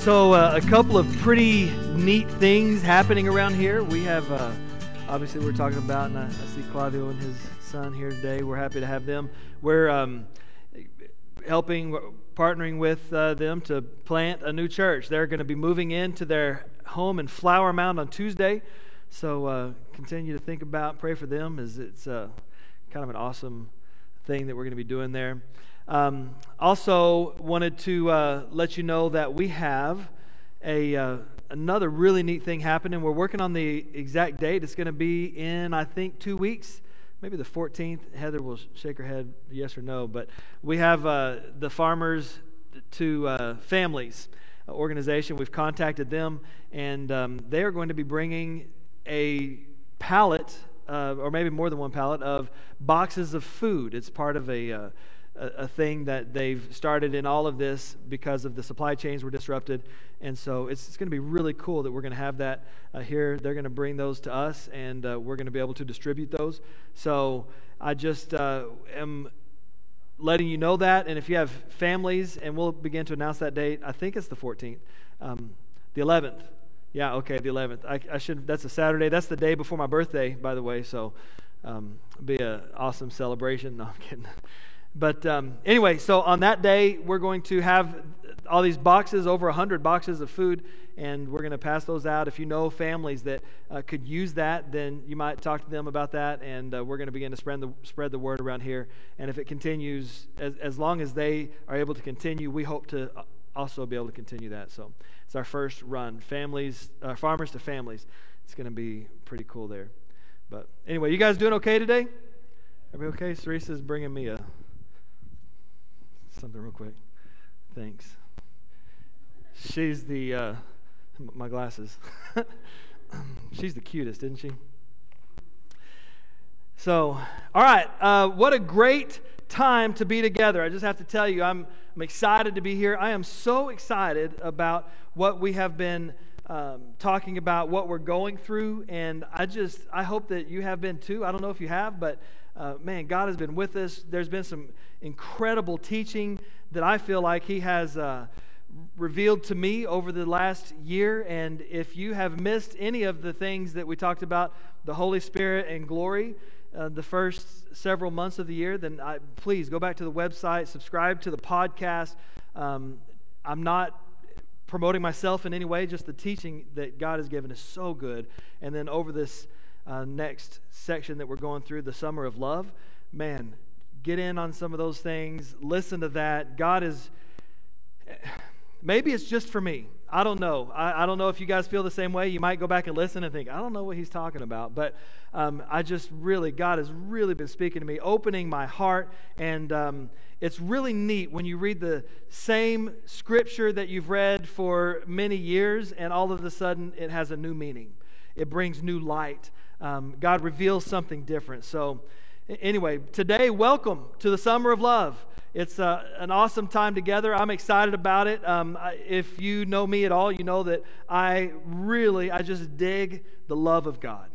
So, uh, a couple of pretty neat things happening around here. We have, uh, obviously, we're talking about, and I, I, see Claudio and his son here today. We're happy to have them. We're um, helping, partnering with uh, them to plant a new church. They're going to be moving into their home in Flower Mound on Tuesday. So, uh, continue to think about, pray for them, as it's uh, kind of an awesome thing that we're going to be doing there. Um, also, wanted to uh, let you know that we have a uh, another really neat thing happening. We're working on the exact date. It's going to be in, I think, two weeks, maybe the 14th. Heather will shake her head yes or no. But we have uh, the Farmers to uh, Families organization. We've contacted them, and um, they are going to be bringing a pallet, uh, or maybe more than one pallet, of boxes of food. It's part of a uh, a, thing that they've started in all of this because of the supply chains were disrupted. And so it's, it's going to be really cool that we're going to have that uh, here. They're going to bring those to us, and uh, we're going to be able to distribute those. So I just uh, am letting you know that. And if you have families, and we'll begin to announce that date, I think it's the 14th, um, the 11th. Yeah, okay, the 11th. I, I, should. That's a Saturday. That's the day before my birthday, by the way. So, um, be an awesome celebration. No, I'm kidding. But um, anyway, so on that day, we're going to have all these boxes, over 100 boxes of food, and we're going to pass those out. If you know families that uh, could use that, then you might talk to them about that, and uh, we're going to begin to spread the, spread the word around here. And if it continues, as, as long as they are able to continue, we hope to uh, also be able to continue that. So it's our first run. Families, uh, farmers to families. It's going to be pretty cool there. But anyway, you guys doing okay today? Everybody okay? Teresa's bringing me a something real quick. Thanks. She's the, uh, my glasses. She's the cutest, isn't she? So, all right, uh, what a great time to be together. I just have to tell you, I'm, I'm excited to be here. I am so excited about what we have been um, talking about, what we're going through, and I just, I hope that you have been too. I don't know if you have, but uh, man, God has been with us. There's been some incredible teaching that I feel like He has uh, revealed to me over the last year. And if you have missed any of the things that we talked about, the Holy Spirit and glory, uh, the first several months of the year, then I, please go back to the website, subscribe to the podcast. Um, I'm not promoting myself in any way, just the teaching that God has given is so good. And then over this uh, next section that we're going through, the summer of love, man, get in on some of those things, listen to that. God is, maybe it's just for me. I don't know. I, I, don't know if you guys feel the same way. You might go back and listen and think, I don't know what he's talking about. But um, I just really, God has really been speaking to me, opening my heart. And um, it's really neat when you read the same scripture that you've read for many years, and all of a sudden it has a new meaning. It brings new light. Um, God reveals something different. So, Anyway, today, welcome to the Summer of Love. It's uh, an awesome time together. I'm excited about it. Um, if you know me at all, you know that I really, I just dig the love of God.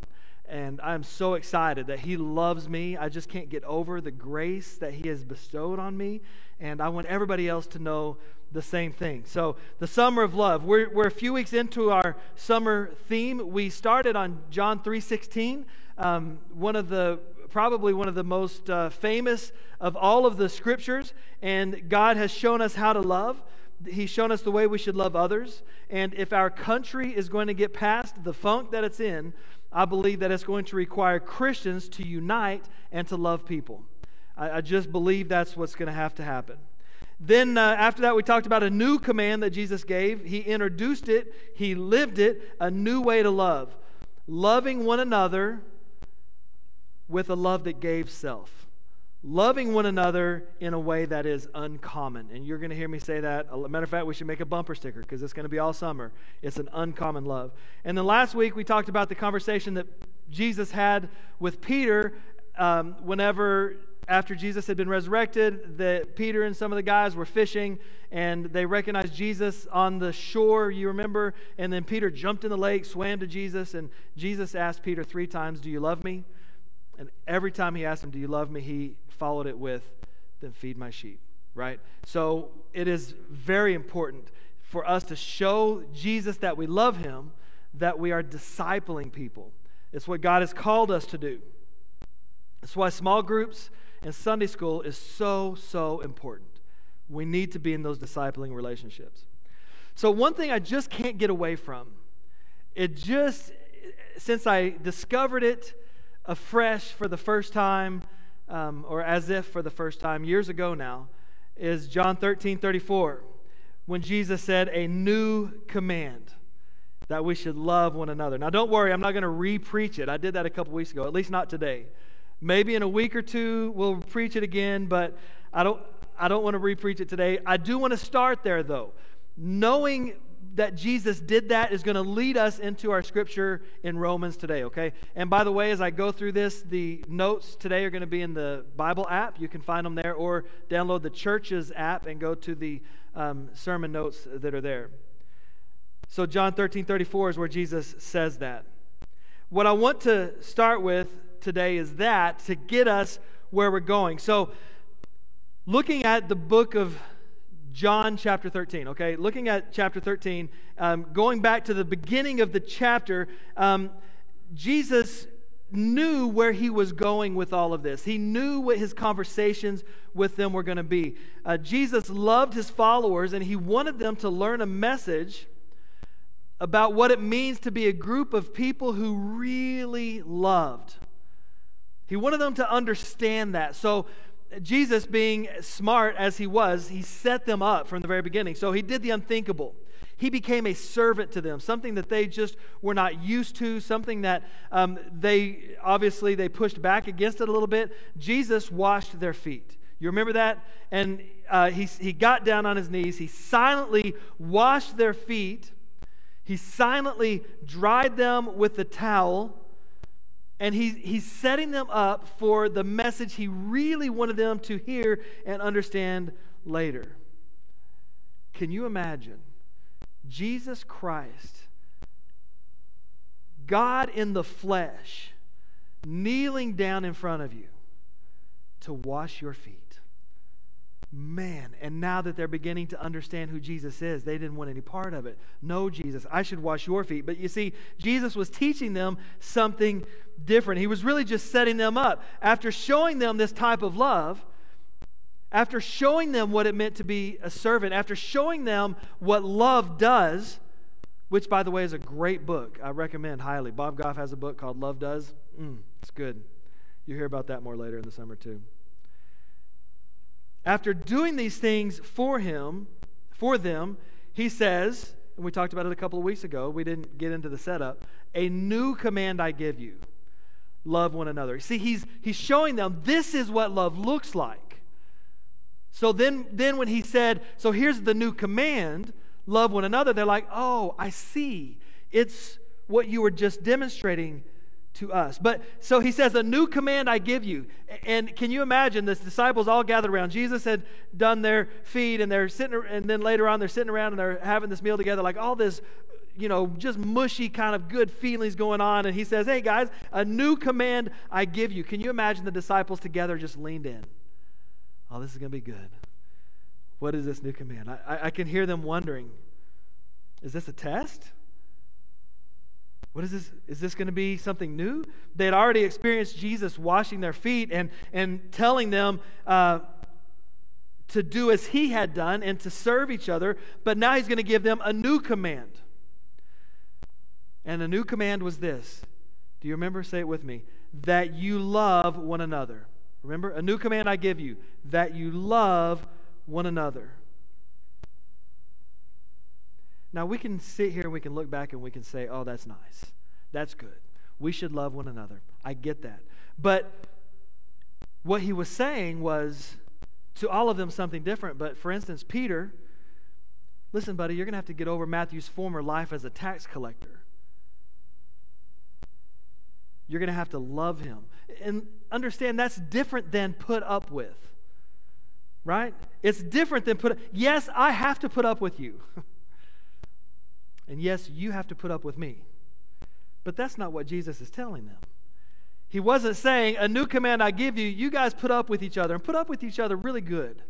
And I'm so excited that He loves me. I just can't get over the grace that He has bestowed on me. And I want everybody else to know the same thing. So, the summer of love. We're, we're a few weeks into our summer theme. We started on John 3:16. Um, one of the probably one of the most uh, famous of all of the scriptures, and God has shown us how to love. He's shown us the way we should love others. And if our country is going to get past the funk that it's in, I believe that it's going to require Christians to unite and to love people. I, I just believe that's what's going to have to happen. Then, uh, after that, we talked about a new command that Jesus gave. He introduced it, He lived it, a new way to love. Loving one another with a love that gave self. Loving one another in a way that is uncommon. And you're going to hear me say that. A matter of fact, we should make a bumper sticker because it's going to be all summer. It's an uncommon love. And then last week, we talked about the conversation that Jesus had with Peter um, whenever after Jesus had been resurrected, that Peter and some of the guys were fishing and they recognized Jesus on the shore, you remember? And then Peter jumped in the lake, swam to Jesus, and Jesus asked Peter three times, Do you love me? And every time he asked him, Do you love me? he followed it with, Then feed my sheep, right? So it is very important for us to show Jesus that we love him, that we are discipling people. It's what God has called us to do. That's why small groups and Sunday school is so, so important. We need to be in those discipling relationships. So, one thing I just can't get away from, it just, since I discovered it afresh for the first time, um, or as if for the first time years ago now, is John 13 34, when Jesus said, A new command that we should love one another. Now, don't worry, I'm not going to re preach it. I did that a couple weeks ago, at least not today. Maybe in a week or two we'll preach it again, but I don't, I don't want to re preach it today. I do want to start there, though. Knowing that Jesus did that is going to lead us into our scripture in Romans today, okay? And by the way, as I go through this, the notes today are going to be in the Bible app. You can find them there, or download the church's app and go to the um, sermon notes that are there. So, John 13 34 is where Jesus says that. What I want to start with today is that to get us where we're going. So, looking at the book of John chapter 13, okay? Looking at chapter 13, um, going back to the beginning of the chapter, um, Jesus knew where he was going with all of this. He knew what his conversations with them were going to be. Uh, Jesus loved his followers and he wanted them to learn a message about what it means to be a group of people who really loved. He wanted them to understand that. So, Jesus, being smart as he was, he set them up from the very beginning. So, he did the unthinkable. He became a servant to them, something that they just were not used to, something that um, they obviously they pushed back against it a little bit. Jesus washed their feet. You remember that? And uh, he, he got down on his knees. He silently washed their feet he silently dried them with the towel, and he, he's setting them up for the message he really wanted them to hear and understand later. Can you imagine Jesus Christ, God in the flesh, kneeling down in front of you to wash your feet? Man, and now that they're beginning to understand who Jesus is, they didn't want any part of it. No, Jesus, I should wash your feet. But you see, Jesus was teaching them something different. He was really just setting them up. After showing them this type of love, after showing them what it meant to be a servant, after showing them what love does, which, by the way, is a great book. I recommend highly. Bob Goff has a book called Love Does. Mm, it's good. You'll hear about that more later in the summer, too. After doing these things for him, for them, he says, and we talked about it a couple of weeks ago, we didn't get into the setup, a new command I give you love one another. See, he's, he's showing them this is what love looks like. So then, then when he said, so here's the new command, love one another, they're like, oh, I see. It's what you were just demonstrating to us. But so he says, A new command I give you. And can you imagine this? Disciples all gathered around. Jesus had done their feed, and they're sitting, and then later on, they're sitting around and they're having this meal together, like all this, you know, just mushy kind of good feelings going on. And he says, Hey guys, a new command I give you. Can you imagine the disciples together just leaned in? Oh, this is going to be good. What is this new command? I, I can hear them wondering, Is this a test? What is this? Is this going to be something new? They had already experienced Jesus washing their feet and, and telling them uh, to do as he had done and to serve each other, but now he's going to give them a new command. And the new command was this Do you remember? Say it with me that you love one another. Remember? A new command I give you that you love one another. Now, we can sit here and we can look back and we can say, oh, that's nice. That's good. We should love one another. I get that. But what he was saying was to all of them something different. But for instance, Peter, listen, buddy, you're going to have to get over Matthew's former life as a tax collector. You're going to have to love him. And understand that's different than put up with. Right? It's different than put Yes, I have to put up with you. And yes, you have to put up with me. But that's not what Jesus is telling them. He wasn't saying, A new command I give you, you guys put up with each other and put up with each other really good.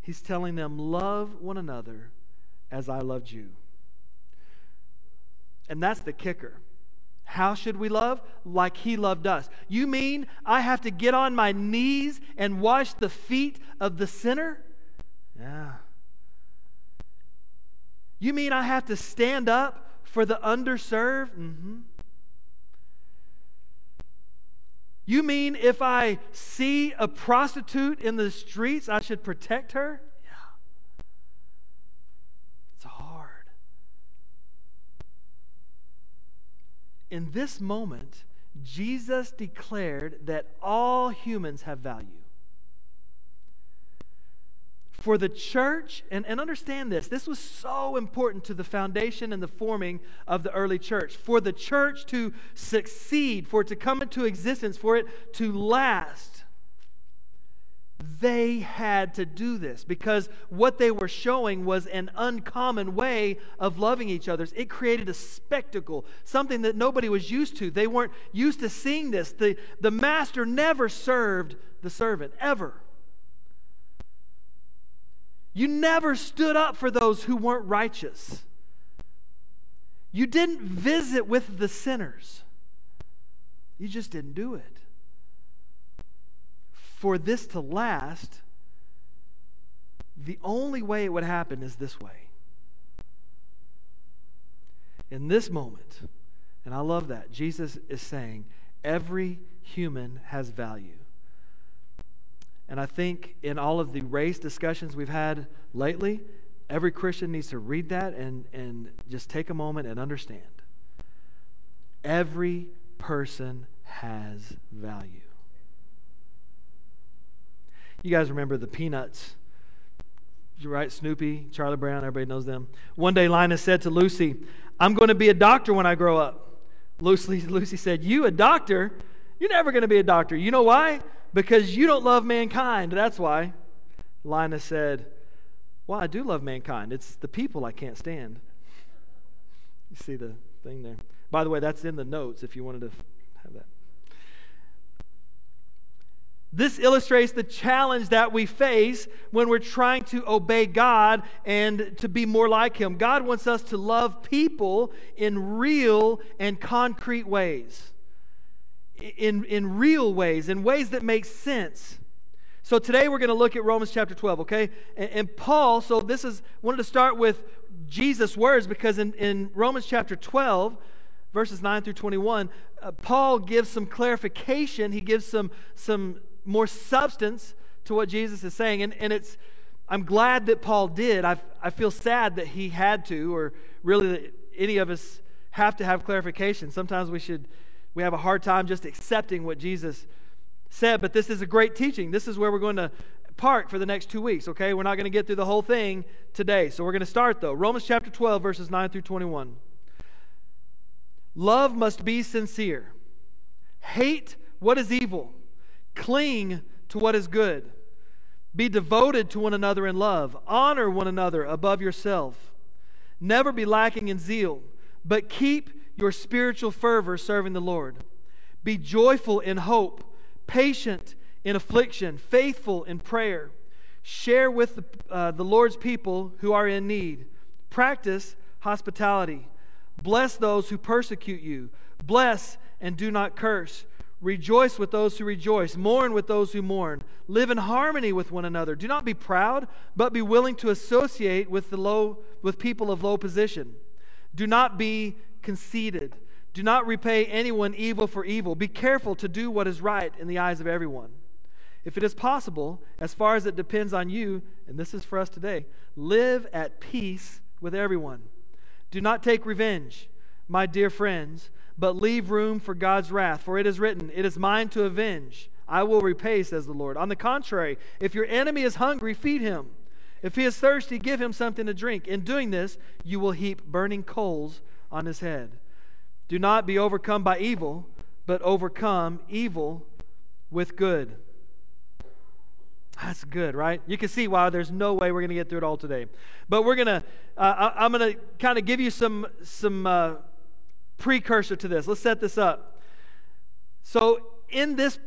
He's telling them, Love one another as I loved you. And that's the kicker. How should we love? Like he loved us. You mean I have to get on my knees and wash the feet of the sinner? Yeah. You mean I have to stand up for the underserved? Mm-hmm. You mean if I see a prostitute in the streets, I should protect her? Yeah. It's hard. In this moment, Jesus declared that all humans have value for the church, and, and understand this, this was so important to the foundation and the forming of the early church. For the church to succeed, for it to come into existence, for it to last, they had to do this because what they were showing was an uncommon way of loving each other. It created a spectacle, something that nobody was used to. They weren't used to seeing this. The, the master never served the servant, ever. You never stood up for those who weren't righteous. You didn't visit with the sinners. You just didn't do it. For this to last, the only way it would happen is this way. In this moment, and I love that, Jesus is saying every human has value. And I think in all of the race discussions we've had lately, every Christian needs to read that and, and just take a moment and understand. Every person has value. You guys remember the Peanuts, right? Snoopy, Charlie Brown, everybody knows them. One day Linus said to Lucy, I'm going to be a doctor when I grow up. Lucy, Lucy said, You, a doctor? You're never going to be a doctor. You know why? Because you don't love mankind. That's why. Linus said, Well, I do love mankind. It's the people I can't stand. You see the thing there. By the way, that's in the notes if you wanted to have that. This illustrates the challenge that we face when we're trying to obey God and to be more like Him. God wants us to love people in real and concrete ways in, in real ways, in ways that make sense. So today we're going to look at Romans chapter 12, okay? And, and, Paul, so this is, wanted to start with Jesus' words because in, in Romans chapter 12, verses 9 through 21, uh, Paul gives some clarification. He gives some, some more substance to what Jesus is saying. And, and it's, I'm glad that Paul did. I, I feel sad that he had to, or really that any of us have to have clarification. Sometimes we should we have a hard time just accepting what Jesus said, but this is a great teaching. This is where we're going to park for the next two weeks, okay? We're not going to get through the whole thing today. So we're going to start, though. Romans chapter 12, verses 9 through 21. Love must be sincere. Hate what is evil. Cling to what is good. Be devoted to one another in love. Honor one another above yourself. Never be lacking in zeal, but keep your spiritual fervor serving the Lord. Be joyful in hope, patient in affliction, faithful in prayer. Share with the, uh, the Lord's people who are in need. Practice hospitality. Bless those who persecute you. Bless and do not curse. Rejoice with those who rejoice. Mourn with those who mourn. Live in harmony with one another. Do not be proud, but be willing to associate with the low with people of low position. Do not be conceited. Do not repay anyone evil for evil. Be careful to do what is right in the eyes of everyone. If it is possible, as far as it depends on you, and this is for us today, live at peace with everyone. Do not take revenge, my dear friends, but leave room for God's wrath. For it is written, It is mine to avenge. I will repay, says the Lord. On the contrary, if your enemy is hungry, feed him. If he is thirsty, give him something to drink. In doing this, you will heap burning coals on his head. Do not be overcome by evil, but overcome evil with good. That's good, right? You can see why there's no way we're going to get through it all today. But we're going to, uh, I'm going to kind of give you some, some uh, precursor to this. Let's set this up. So, in this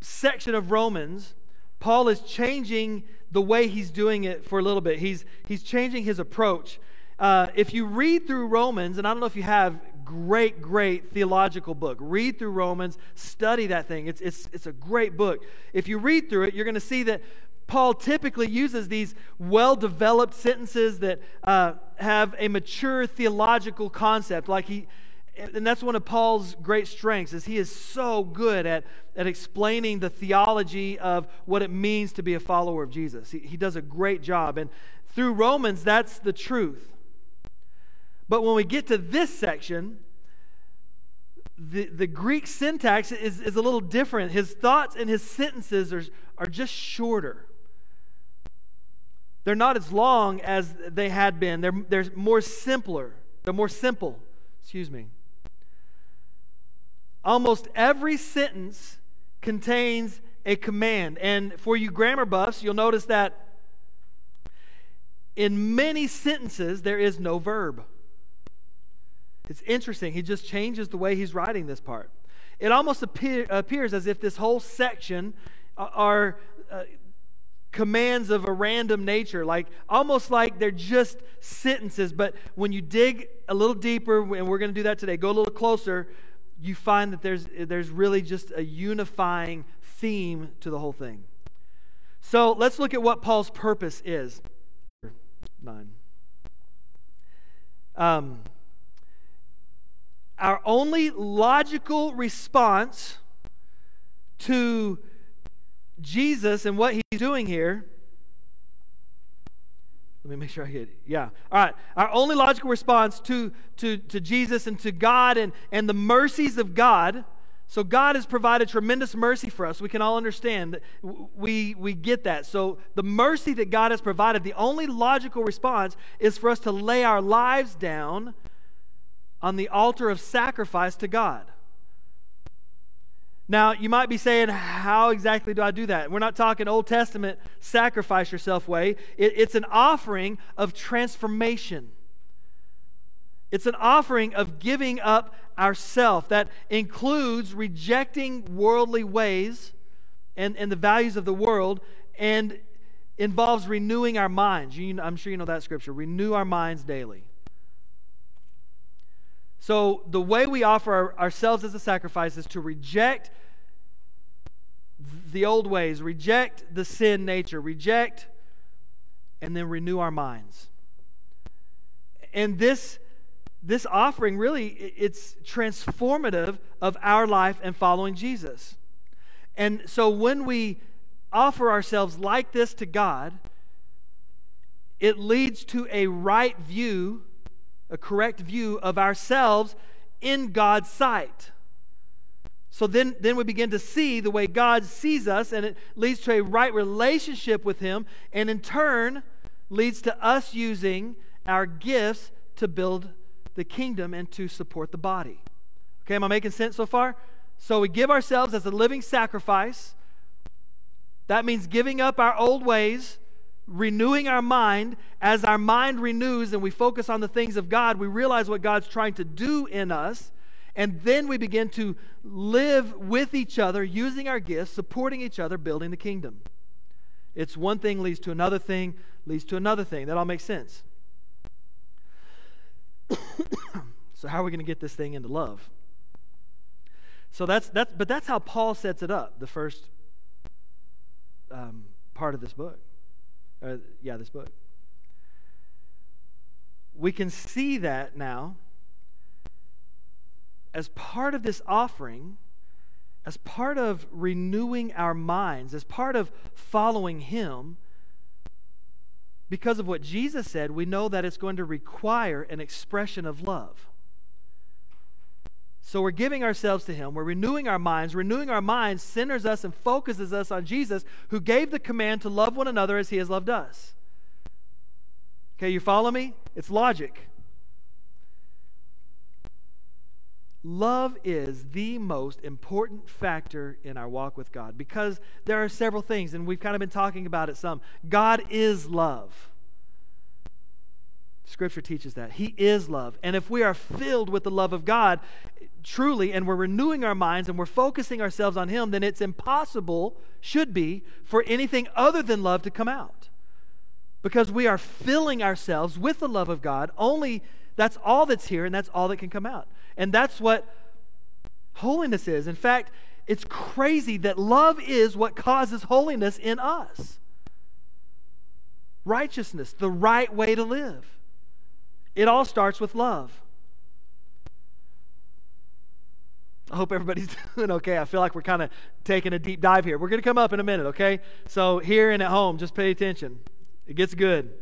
section of Romans, Paul is changing the way he's doing it for a little bit. He's, he's changing his approach. Uh, if you read through Romans, and I don't know if you have, great, great theological book. Read through Romans, study that thing. It's, it's, it's a great book. If you read through it, you're going to see that Paul typically uses these well developed sentences that uh, have a mature theological concept. Like he, and that's one of Paul's great strengths is he is so good at, at explaining the theology of what it means to be a follower of Jesus. He, he does a great job. And through Romans, that's the truth. But when we get to this section, the, the Greek syntax is, is a little different. His thoughts and his sentences are, are just shorter. They're not as long as they had been. They're, they're more simpler. They're more simple. Excuse me. Almost every sentence contains a command. And for you grammar buffs, you'll notice that in many sentences, there is no verb. It's interesting. He just changes the way he's writing this part. It almost appear, appears as if this whole section are uh, commands of a random nature, like almost like they're just sentences. But when you dig a little deeper, and we're going to do that today, go a little closer, you find that there's, there's really just a unifying theme to the whole thing. So let's look at what Paul's purpose is. Nine. Um, our only logical response to Jesus and what he's doing here. Let me make sure I get it. Yeah. All right. Our only logical response to, to, to Jesus and to God and, and the mercies of God. So, God has provided tremendous mercy for us. We can all understand that we, we get that. So, the mercy that God has provided, the only logical response is for us to lay our lives down on the altar of sacrifice to God. Now, you might be saying, How exactly do I do that? We're not talking Old Testament sacrifice yourself way. It, it's an offering of transformation. It's an offering of giving up ourself that includes rejecting worldly ways and, and the values of the world and involves renewing our minds. You, I'm sure you know that scripture. Renew our minds daily. So, the way we offer our, ourselves as a sacrifice is to reject the old ways, reject the sin nature, reject, and then renew our minds. And this, this offering really, it's transformative of our life and following Jesus. And so, when we offer ourselves like this to God, it leads to a right view a correct view of ourselves in God's sight. So then, then we begin to see the way God sees us, and it leads to a right relationship with Him, and in turn leads to us using our gifts to build the kingdom and to support the body. Okay, am I making sense so far? So we give ourselves as a living sacrifice. That means giving up our old ways renewing our mind, as our mind renews and we focus on the things of God, we realize what God's trying to do in us. And then we begin to live with each other, using our gifts, supporting each other, building the kingdom. It's one thing leads to another thing, leads to another thing. That all makes sense. so how are we going to get this thing into love? So that's that's but that's how Paul sets it up. The first um, part of this book. Uh, yeah, this book. We can see that now as part of this offering, as part of renewing our minds, as part of following Him. Because of what Jesus said, we know that it's going to require an expression of love. So we're giving ourselves to Him. We're renewing our minds. Renewing our minds centers us and focuses us on Jesus, who gave the command to love one another as He has loved us. Okay, you follow me? It's logic. Love is the most important factor in our walk with God because there are several things, and we've kind of been talking about it some. God is love. Scripture teaches that. He is love. And if we are filled with the love of God, truly, and we're renewing our minds and we're focusing ourselves on Him, then it's impossible, should be, for anything other than love to come out. Because we are filling ourselves with the love of God. Only that's all that's here, and that's all that can come out. And that's what holiness is. In fact, it's crazy that love is what causes holiness in us righteousness, the right way to live. It all starts with love. I hope everybody's doing okay. I feel like we're kind of taking a deep dive here. We're going to come up in a minute, okay? So, here and at home, just pay attention. It gets good.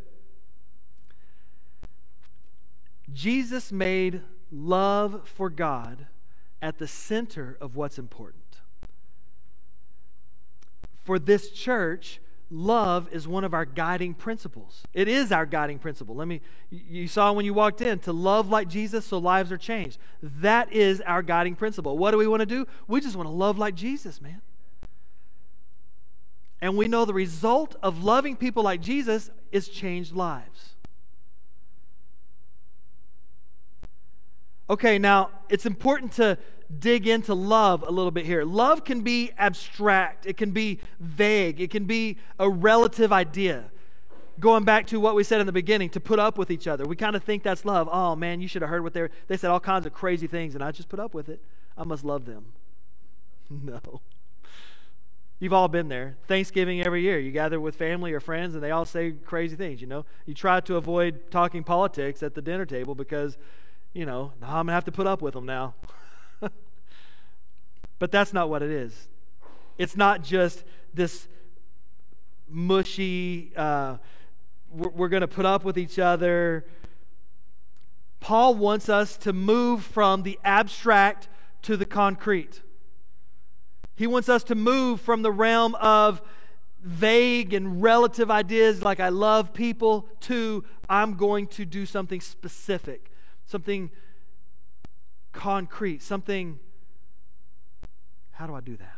Jesus made love for God at the center of what's important. For this church, love is one of our guiding principles. It is our guiding principle. Let me you saw when you walked in to love like Jesus so lives are changed. That is our guiding principle. What do we want to do? We just want to love like Jesus, man. And we know the result of loving people like Jesus is changed lives. Okay, now it's important to dig into love a little bit here. Love can be abstract, it can be vague, it can be a relative idea. Going back to what we said in the beginning, to put up with each other. We kind of think that's love. Oh man, you should have heard what they they said all kinds of crazy things, and I just put up with it. I must love them. No. You've all been there. Thanksgiving every year, you gather with family or friends, and they all say crazy things. You know, you try to avoid talking politics at the dinner table because, you know, now I'm gonna have to put up with them now. But that's not what it is. It's not just this mushy, uh, we're, we're going to put up with each other. Paul wants us to move from the abstract to the concrete. He wants us to move from the realm of vague and relative ideas like I love people to I'm going to do something specific, something concrete, something how do I do that?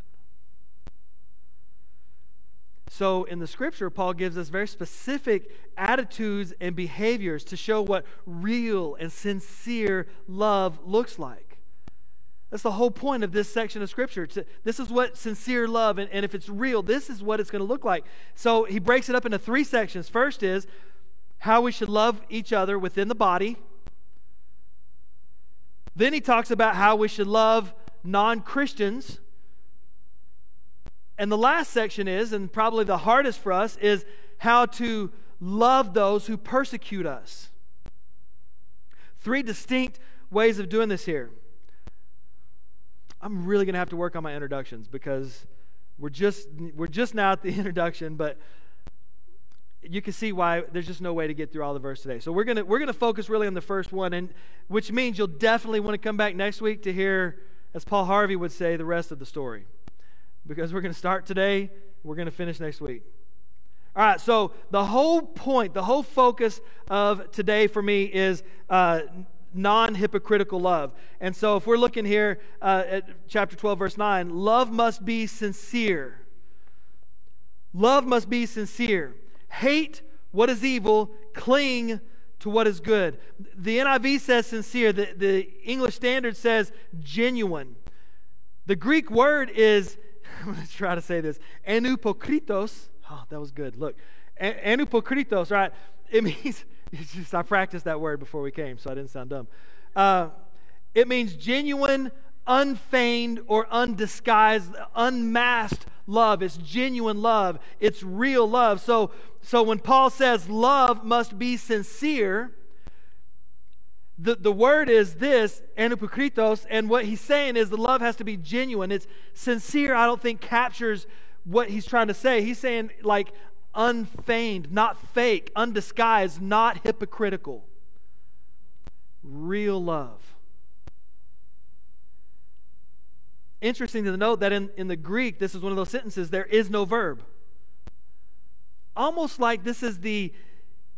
So, in the scripture, Paul gives us very specific attitudes and behaviors to show what real and sincere love looks like. That's the whole point of this section of scripture. This is what sincere love, and, and if it's real, this is what it's going to look like. So, he breaks it up into three sections. First is how we should love each other within the body. Then he talks about how we should love non Christians and the last section is, and probably the hardest for us, is how to love those who persecute us. Three distinct ways of doing this here. I'm really going to have to work on my introductions because we're just we're just now at the introduction, but you can see why there's just no way to get through all the verse today. So we're gonna we're gonna focus really on the first one, and which means you'll definitely want to come back next week to hear, as Paul Harvey would say, the rest of the story because we're to start today, we're to finish next week. All right, so the whole point, the whole focus of today for me is uh, non hypocritical love. And so if we're looking here uh, at chapter 12, verse 9, love must be sincere. Love must be sincere. Hate what is evil, cling to what is good. The NIV says sincere, the, the English Standard says genuine. The Greek word is I'm going to try to say this. Anupokritos. Oh, that was good. Look. Anupokritos, right? It means, it's just, I practiced that word before we came, so I didn't sound dumb. Uh, it means genuine, unfeigned, or undisguised, unmasked love. It's genuine love. It's real love. So, so when Paul says love must be sincere, the, the word is this, anupokritos, and what he's saying is the love has to be genuine. It's sincere, I don't think captures what he's trying to say. He's saying, like, unfeigned, not fake, undisguised, not hypocritical. Real love. Interesting to note that in, in the Greek, this is one of those sentences, there is no verb. Almost like this is the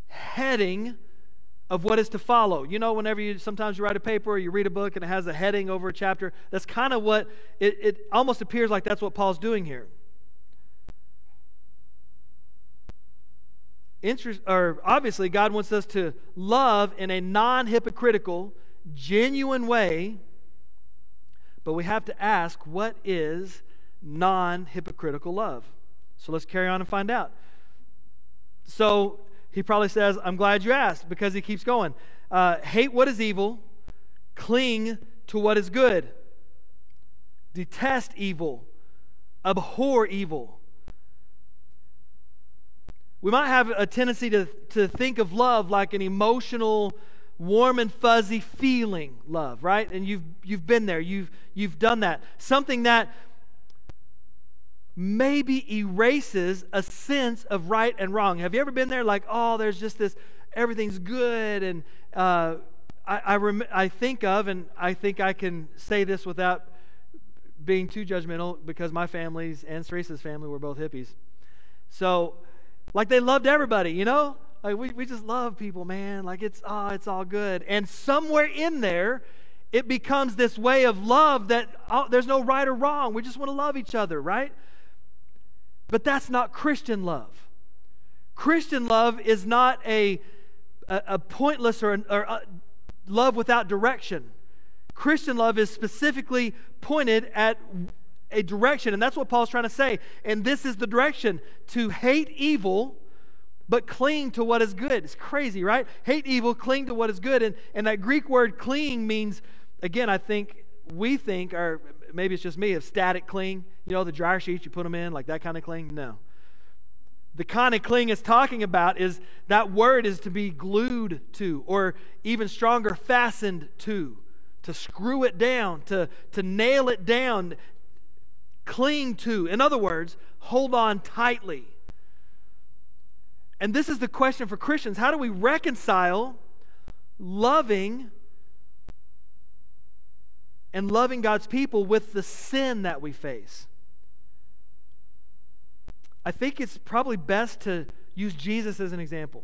heading of what is to follow. You know, whenever you sometimes you write a paper or you read a book and it has a heading over a chapter, that's kind of what it, it almost appears like that's what Paul's doing here. interest, or obviously, God wants us to love in a non hypocritical, genuine way. But we have to ask what is non hypocritical love? So let's carry on and find out. So he probably says, I'm glad you asked because he keeps going. Uh, hate what is evil, cling to what is good, detest evil, abhor evil. We might have a tendency to, to think of love like an emotional, warm and fuzzy feeling love, right? And you've, you've been there, you've, you've done that. Something that maybe erases a sense of right and wrong. Have you ever been there like, oh, there's just this, everything's good? And uh, I, I, rem- I think of, and I think I can say this without being too judgmental because my family's and Teresa's family were both hippies. So, like, they loved everybody, you know? Like, we, we just love people, man. Like, it's, oh, it's all good. And somewhere in there, it becomes this way of love that oh, there's no right or wrong. We just want to love each other, right? But that's not Christian love. Christian love is not a, a, a pointless or, or a uh, love without direction. Christian love is specifically pointed at a direction, and that's what Paul's trying to say. And this is the direction to hate evil, but cling to what is good. It's crazy, right? Hate evil, cling to what is good. And, and that Greek word cling means, again, I think we think, or maybe it's just me, of static cling. You know, the dryer sheets, you put them in, like that kind of cling? No. The kind of cling it's talking about is that word is to be glued to, or even stronger, fastened to, to screw it down, to, to nail it down, cling to. In other words, hold on tightly. And this is the question for Christians how do we reconcile loving and loving God's people with the sin that we face. I think it's probably best to use Jesus as an example.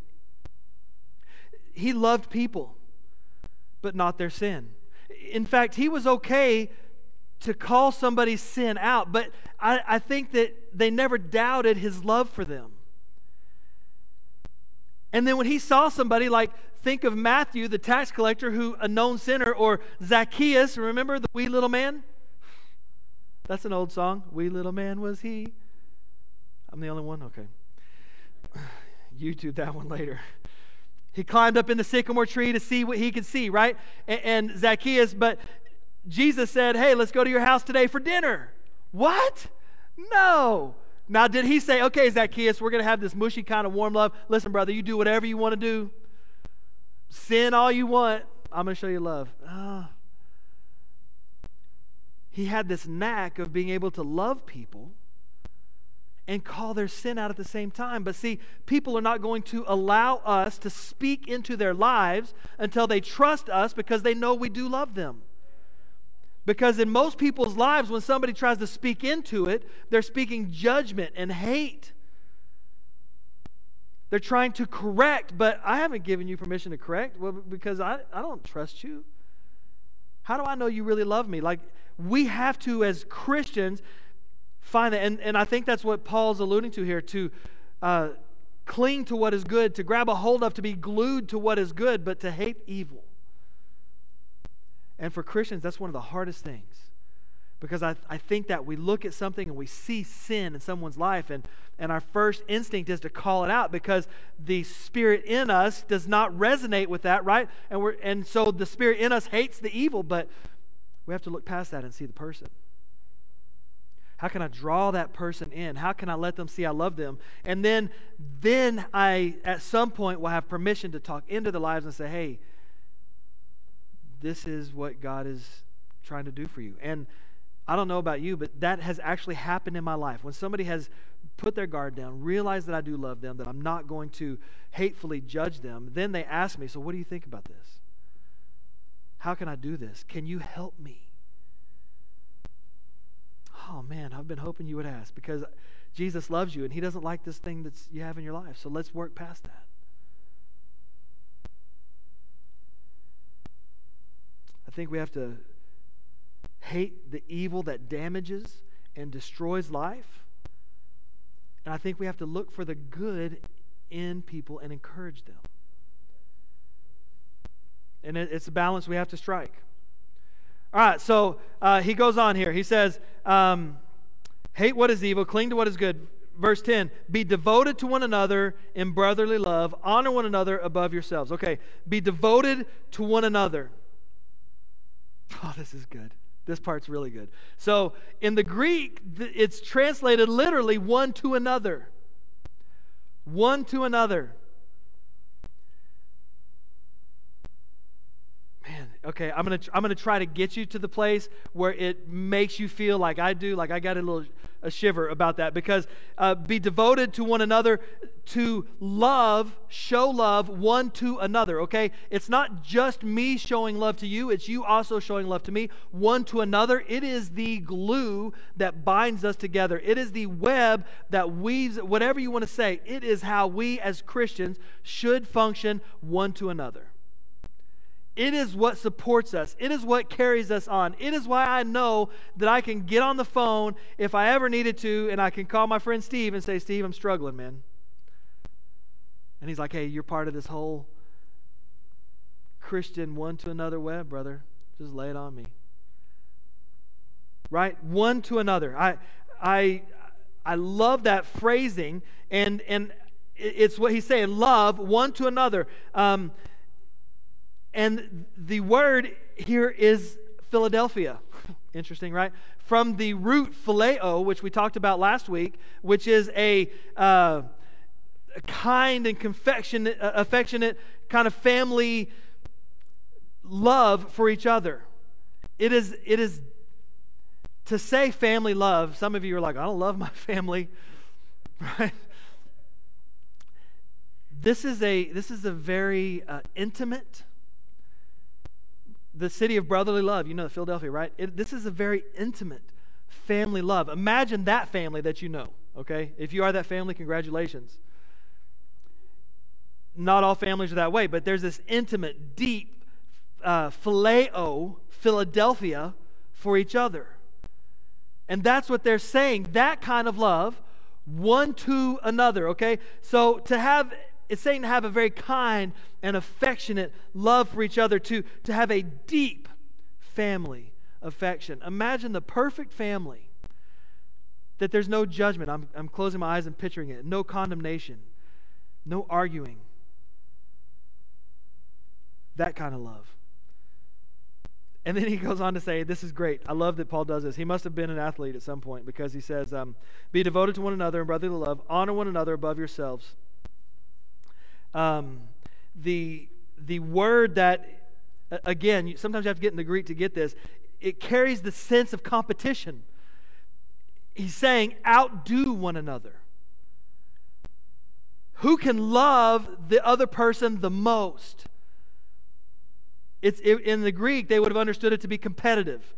He loved people, but not their sin. In fact, he was okay to call somebody's sin out, but I, I think that they never doubted his love for them. And then when he saw somebody like think of Matthew, the tax collector, who a known sinner, or Zacchaeus, remember the wee little man? That's an old song. Wee little man was he. I'm the only one? Okay. YouTube that one later. He climbed up in the sycamore tree to see what he could see, right? And, and Zacchaeus, but Jesus said, Hey, let's go to your house today for dinner. What? No. Now, did he say, Okay, Zacchaeus, we're going to have this mushy kind of warm love? Listen, brother, you do whatever you want to do. Sin all you want. I'm going to show you love. Oh. He had this knack of being able to love people and call their sin out at the same time. But see, people are not going to allow us to speak into their lives until they trust us because they know we do love them. Because in most people's lives, when somebody tries to speak into it, they're speaking judgment and hate. They're trying to correct, but I haven't given you permission to correct well, because I, I don't trust you. How do I know you really love me? Like, we have to, as Christians, find that. And, and I think that's what Paul's alluding to here to uh, cling to what is good, to grab a hold of, to be glued to what is good, but to hate evil. And for Christians, that's one of the hardest things. Because I, I think that we look at something and we see sin in someone's life and, and our first instinct is to call it out because the spirit in us does not resonate with that right? And we're and so the spirit in us hates the evil but we have to look past that and see the person. How can i draw that person in? How can i let them see i love them? And then then i at some point will have permission to talk into their lives and say hey this is what god is trying to do for you and I don't know about you, but that has actually happened in my life. When somebody has put their guard down, realized that I do love them, that I'm not going to hatefully judge them, then they ask me, So, what do you think about this? How can I do this? Can you help me? Oh man, I've been hoping you would ask because Jesus loves you and he doesn't like this thing that you have in your life. So let's work past that. I think we have to hate the evil that damages and destroys life. And I think we have to look for the good in people and encourage them. And it, it's a balance we have to strike. All right, so uh, he goes on here. He says, um, Hate what is evil, cling to what is good. Verse 10 Be devoted to one another in brotherly love, honor one another above yourselves. Okay, be devoted to one another. Oh, this is good. This part's really good. So, in the Greek, it's translated literally one to another. One to another. man okay i'm gonna i'm gonna try to get you to the place where it makes you feel like i do like i got a little a shiver about that because uh, be devoted to one another to love show love one to another okay? It's not just me showing love to you it's you also showing love to me one to another. It is the glue that binds us together. It is the web that weaves whatever you want to say it is how we as christians should function one to another it is what supports us. It is what carries us on. It is why I know that I can get on the phone if I ever needed to and I can call my friend Steve and say, Steve, I'm struggling, man. And he's like, hey, you're part of this whole Christian one to another web, brother. Just lay it on me. Right? One to another. I I I love that phrasing and and it's what he's saying love one to another um, and the word here is Philadelphia. Interesting, right? From the root phileo, which we talked about last week, which is a, uh, a kind and affectionate, uh, affectionate kind of family love for each other. It is, it is to say family love. Some of you are like, I don't love my family, right? This is a this is a very uh, intimate the city of brotherly love. You know, Philadelphia, right? It, this is a very intimate family love. Imagine that family that you know, okay? If you are that family, congratulations. Not all families are that way, but there's this intimate, deep uh, phileo, Philadelphia, for each other. And that's what they're saying. That kind of love, one to another, okay? So to have it's saying to have a very kind and affectionate love for each other, to, to have a deep family affection. Imagine the perfect family that there's no judgment. I'm, I'm closing my eyes and picturing it. No condemnation, no arguing. That kind of love. And then he goes on to say, This is great. I love that Paul does this. He must have been an athlete at some point because he says, um, Be devoted to one another in brotherly love, honor one another above yourselves um, the, the word that, again, sometimes you have to get in the Greek to get this, it carries the sense of competition. He's saying, outdo one another. Who can love the other person the most? It's, it, in the Greek, they would have understood it to be competitive.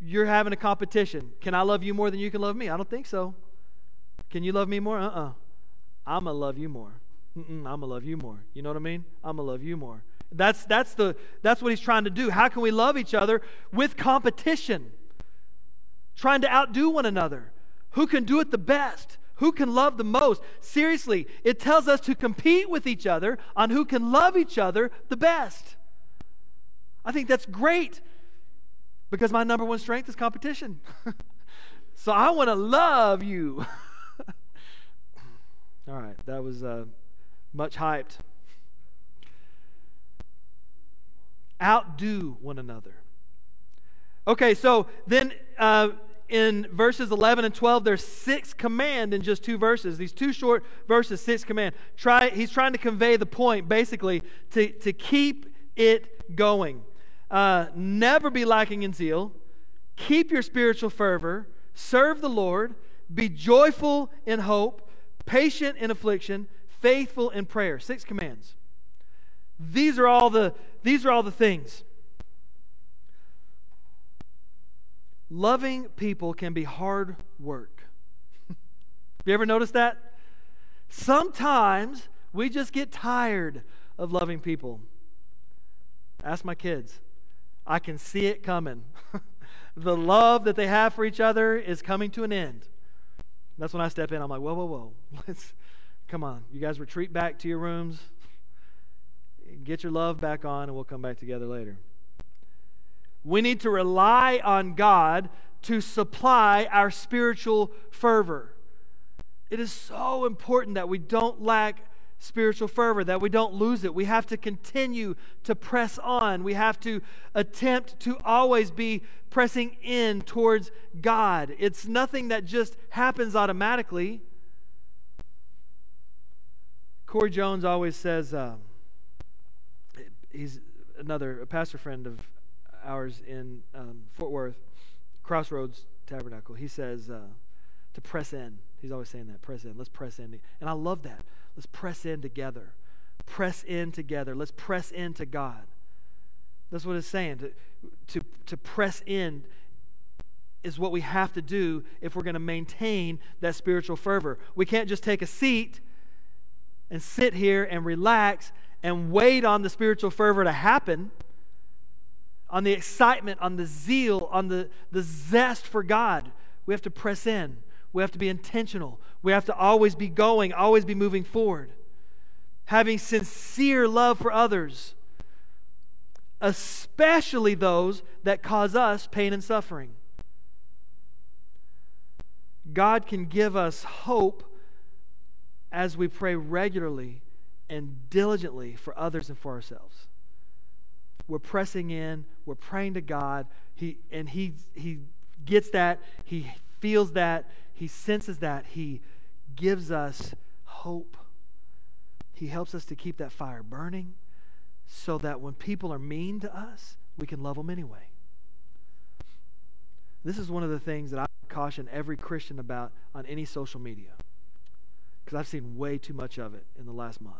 You're having a competition. Can I love you more than you can love me? I don't think so. Can you love me more? Uh uh-uh. uh. i to love you more. I'm gonna love you more. You know what I mean? I'm gonna love you more. That's that's the that's what he's trying to do. How can we love each other with competition? Trying to outdo one another. Who can do it the best? Who can love the most? Seriously, it tells us to compete with each other on who can love each other the best. I think that's great because my number one strength is competition. so I want to love you. All right, that was uh, much hyped. Outdo one another. Okay, so then uh, in verses 11 and 12, there's six command in just two verses. These two short verses, six command. Try, he's trying to convey the point, basically, to, to keep it going. Uh, never be lacking in zeal. Keep your spiritual fervor. Serve the Lord. Be joyful in hope. Patient in affliction faithful in prayer. Six commands. These are all the, these are all the things. Loving people can be hard work. Have you ever noticed that? Sometimes we just get tired of loving people. Ask my kids. I can see it coming. the love that they have for each other is coming to an end. That's when I step in. I'm like, whoa, whoa, whoa. Let's, Come on, you guys retreat back to your rooms. Get your love back on, and we'll come back together later. We need to rely on God to supply our spiritual fervor. It is so important that we don't lack spiritual fervor, that we don't lose it. We have to continue to press on. We have to attempt to always be pressing in towards God. It's nothing that just happens automatically. Corey Jones always says, uh, he's another a pastor friend of ours in um, Fort Worth, Crossroads Tabernacle. He says uh, to press in. He's always saying that press in. Let's press in. And I love that. Let's press in together. Press in together. Let's press into God. That's what it's saying. To, to, to press in is what we have to do if we're going to maintain that spiritual fervor. We can't just take a seat and sit here and relax and wait on the spiritual fervor to happen, on the excitement, on the zeal, on the, the zest for God. We have to press in. We have to be intentional. We have to always be going, always be moving forward. Having sincere love for others, especially those that cause us pain and suffering. God can give us hope as we pray regularly and diligently for others and for ourselves. We're pressing in, we're praying to God, he, and he, he gets that, he feels that, he senses that, He gives us hope. He helps us to keep that fire burning so that when people are mean to us, we can love them anyway. This is one of the things that I caution every Christian about on any social media because I've seen way too much of it in the last month.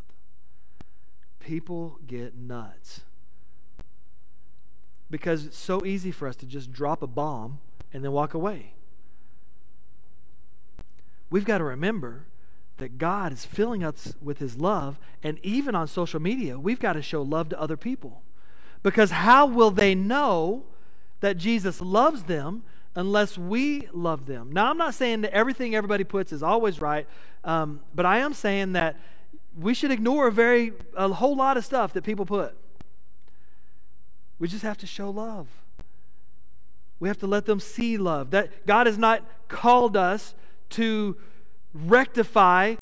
People get nuts because it's so easy for us to just drop a bomb and then walk away we've got to remember that God is filling us with His love. And even on social media, we've got to show love to other people. Because how will they know that Jesus loves them unless we love them? Now, I'm not saying that everything everybody puts is always right, um, but I am saying that we should ignore a very a whole lot of stuff that people put. We just have to show love. We have to let them see love. That God has not called us to rectify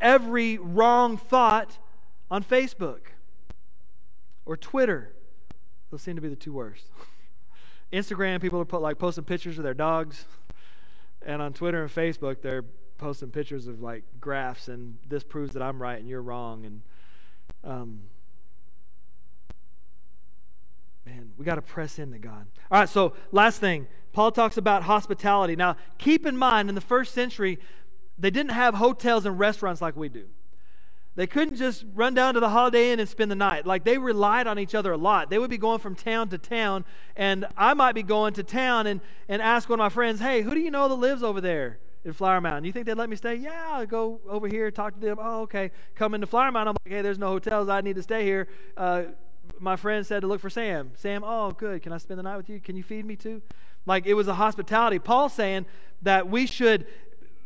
every wrong thought on Facebook or Twitter. Those seem to be the two worst. Instagram, people are put, like posting pictures of their dogs, and on Twitter and Facebook, they're posting pictures of like graphs, and this proves that I'm right and you're wrong. And um, man, we got to press into God. All right, so last thing Paul talks about hospitality. Now, keep in mind, in the first century, they didn't have hotels and restaurants like we do. They couldn't just run down to the Holiday Inn and spend the night. Like they relied on each other a lot. They would be going from town to town, and I might be going to town and, and ask one of my friends, hey, who do you know that lives over there in Flower Mound? You think they'd let me stay? Yeah, I'll go over here, talk to them. Oh, okay. Come into Flower Mound. I'm like, hey, there's no hotels. I need to stay here. Uh, my friend said to look for Sam. Sam, oh, good. Can I spend the night with you? Can you feed me too? Like it was a hospitality. Paul saying that we should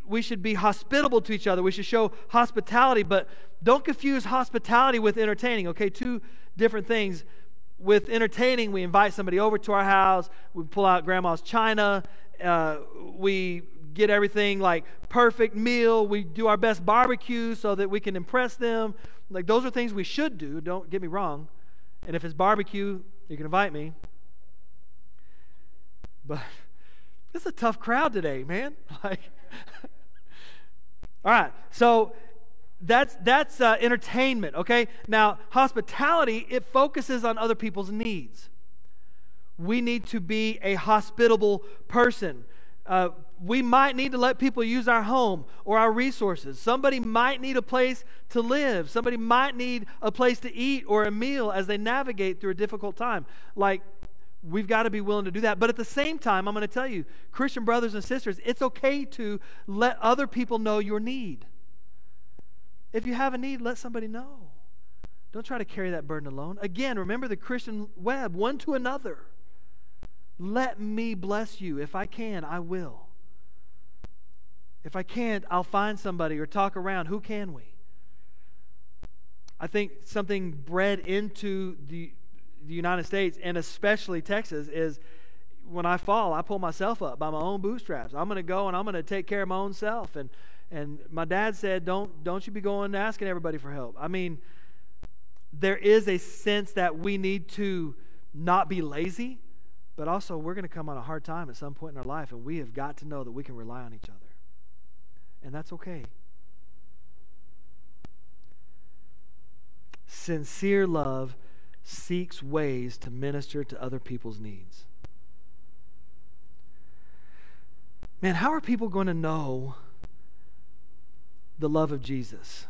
we should be hospitable to each other. We should show hospitality, but don't confuse hospitality with entertaining. Okay, two different things. With entertaining, we invite somebody over to our house. We pull out grandma's china. Uh, we get everything like perfect meal. We do our best barbecue so that we can impress them. Like those are things we should do. Don't get me wrong. And if it's barbecue, you can invite me. But it's a tough crowd today, man. Like, all right. So that's that's uh, entertainment. Okay. Now, hospitality it focuses on other people's needs. We need to be a hospitable person. Uh, we might need to let people use our home or our resources. Somebody might need a place to live. Somebody might need a place to eat or a meal as they navigate through a difficult time. Like, we've got to be willing to do that. But at the same time, I'm going to tell you, Christian brothers and sisters, it's okay to let other people know your need. If you have a need, let somebody know. Don't try to carry that burden alone. Again, remember the Christian web, one to another. Let me bless you. If I can, I will. If I can't, I'll find somebody or talk around. Who can we? I think something bred into the, the United States and especially Texas is when I fall, I pull myself up by my own bootstraps. I'm going to go and I'm going to take care of my own self. And and my dad said, "Don't don't you be going asking everybody for help." I mean, there is a sense that we need to not be lazy, but also we're going to come on a hard time at some point in our life, and we have got to know that we can rely on each other, and that's okay. Sincere love seeks ways to minister to other people's needs. Man, how are people going to know the love of Jesus?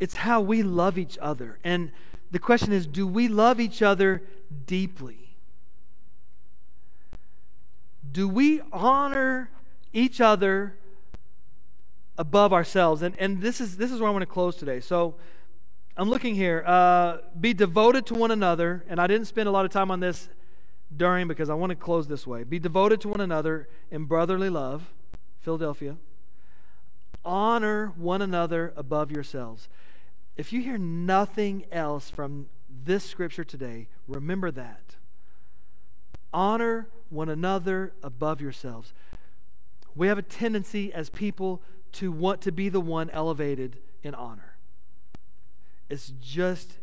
It's how we love each other. And the question is do we love each other deeply? Do we honor each other above ourselves? And, and this, is, this is where I want to close today. So I'm looking here. Uh, be devoted to one another. And I didn't spend a lot of time on this during because I want to close this way. Be devoted to one another in brotherly love, Philadelphia. Honor one another above yourselves. If you hear nothing else from this scripture today, remember that. Honor one another above yourselves. We have a tendency as people to want to be the one elevated in honor. It's just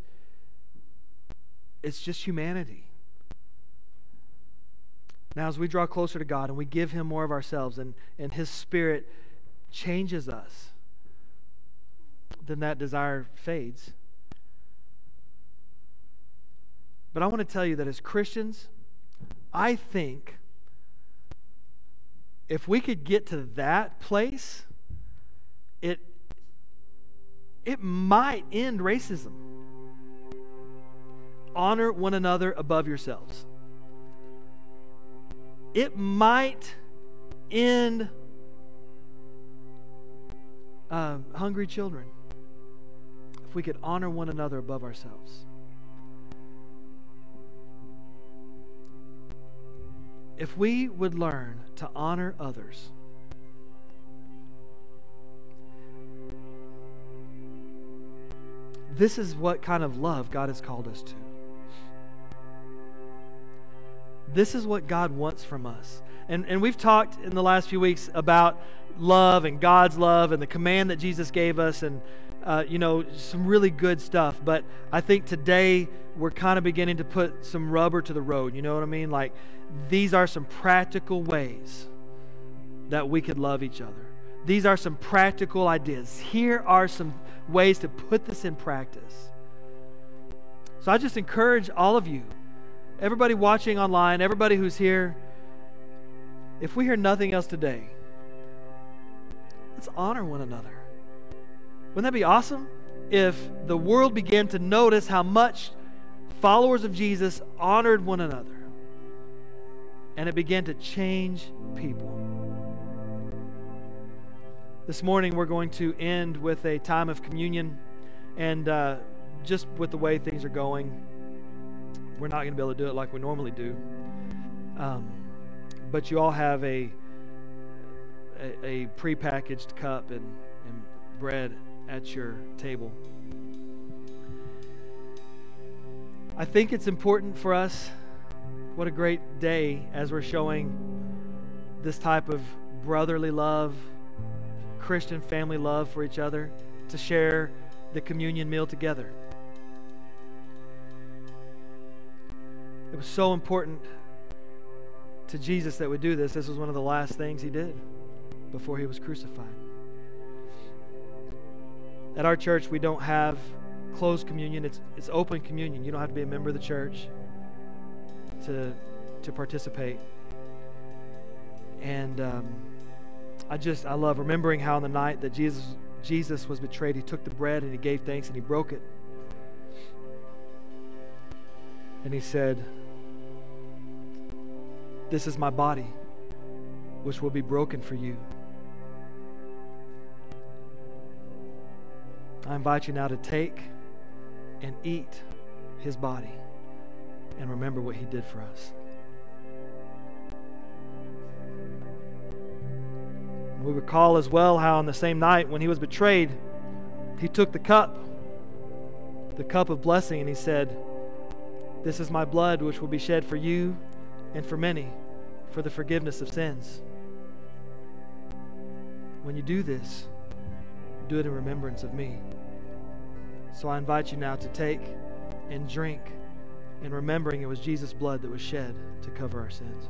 it's just humanity. Now, as we draw closer to God and we give Him more of ourselves and, and His Spirit changes us, then that desire fades. But I want to tell you that as Christians, I think if we could get to that place, it, it might end racism. Honor one another above yourselves it might end uh, hungry children if we could honor one another above ourselves. If we would learn to honor others, this is what kind of love God has called us to. This is what God wants from us. And, and we've talked in the last few weeks about love and God's love and the command that Jesus gave us and, uh, you know, some really good stuff. But I think today we're kind of beginning to put some rubber to the road. You know what I mean? Like, these are some practical ways that we could love each other. These are some practical ideas. Here are some ways to put this in practice. So I just encourage all of you everybody watching online, everybody who's here, if we hear nothing else today, let's honor one another. Wouldn't that be awesome? If the world began to notice how much followers of Jesus honored one another and it began to change people. This morning, we're going to end with a time of communion and uh, just with the way things are going we're not going to be able to do it like we normally do. Um, but you all have a a, a prepackaged cup and, and bread at your table. I think it's important for us. What a great day as we're showing this type of brotherly love, Christian family love for each other, to share the communion meal together. It was so important to Jesus that we do this. This was one of the last things he did before he was crucified. At our church, we don't have closed communion, it's, it's open communion. You don't have to be a member of the church to, to participate. And um, I just, I love remembering how on the night that Jesus, Jesus was betrayed, he took the bread and he gave thanks and he broke it. And he said, this is my body, which will be broken for you. I invite you now to take and eat his body and remember what he did for us. We recall as well how on the same night when he was betrayed, he took the cup, the cup of blessing, and he said, This is my blood which will be shed for you and for many for the forgiveness of sins. When you do this, do it in remembrance of me. So I invite you now to take and drink in remembering it was Jesus' blood that was shed to cover our sins.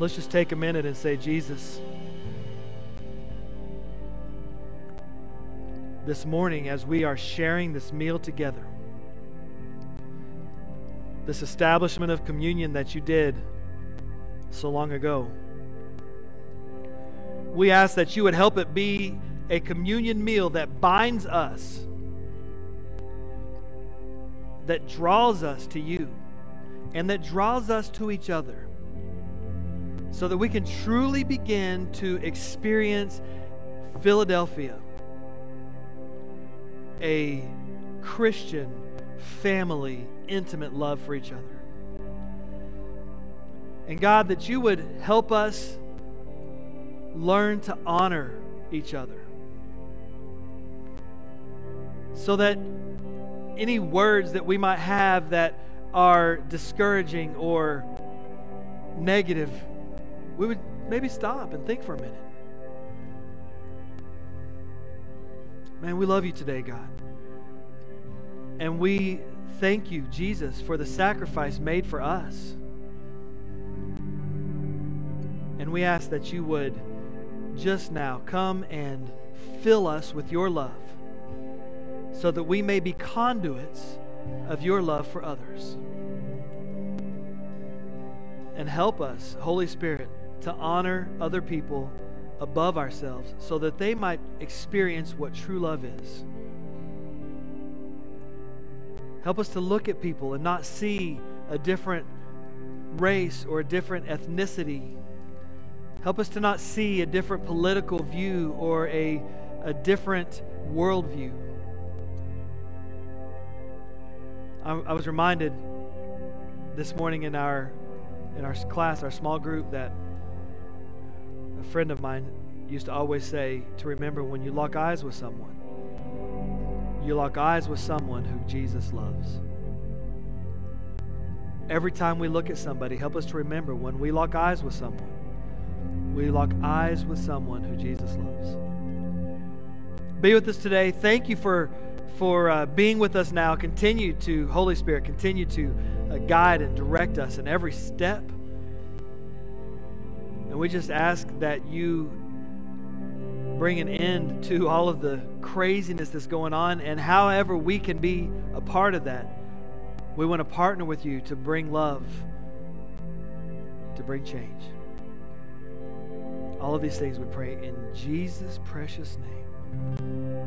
Let's just take a minute and say, Jesus, this morning as we are sharing this meal together, this establishment of communion that you did so long ago, we ask that you would help it be a communion meal that binds us, that draws us to you, and that draws us to each other so that we can truly begin to experience Philadelphia, a Christian family, intimate love for each other. And God, that you would help us learn to honor each other. So that any words that we might have that are discouraging or negative we would maybe stop and think for a minute. Man, we love you today, God. And we thank you, Jesus, for the sacrifice made for us. And we ask that you would just now come and fill us with your love so that we may be conduits of your love for others. And help us, Holy Spirit, to honor other people above ourselves so that they might experience what true love is. Help us to look at people and not see a different race or a different ethnicity. Help us to not see a different political view or a, a different worldview. I, I was reminded this morning in our in our class, our small group, that a friend of mine used to always say to remember when you lock eyes with someone, you lock eyes with someone who Jesus loves. Every time we look at somebody, help us to remember when we lock eyes with someone, we lock eyes with someone who Jesus loves. Be with us today. Thank you for for uh, being with us now. Continue to, Holy Spirit, continue to uh, guide and direct us in every step we just ask that you bring an end to all of the craziness that's going on. And however we can be a part of that, we want to partner with you to bring love, to bring change. All of these things we pray in Jesus' precious name.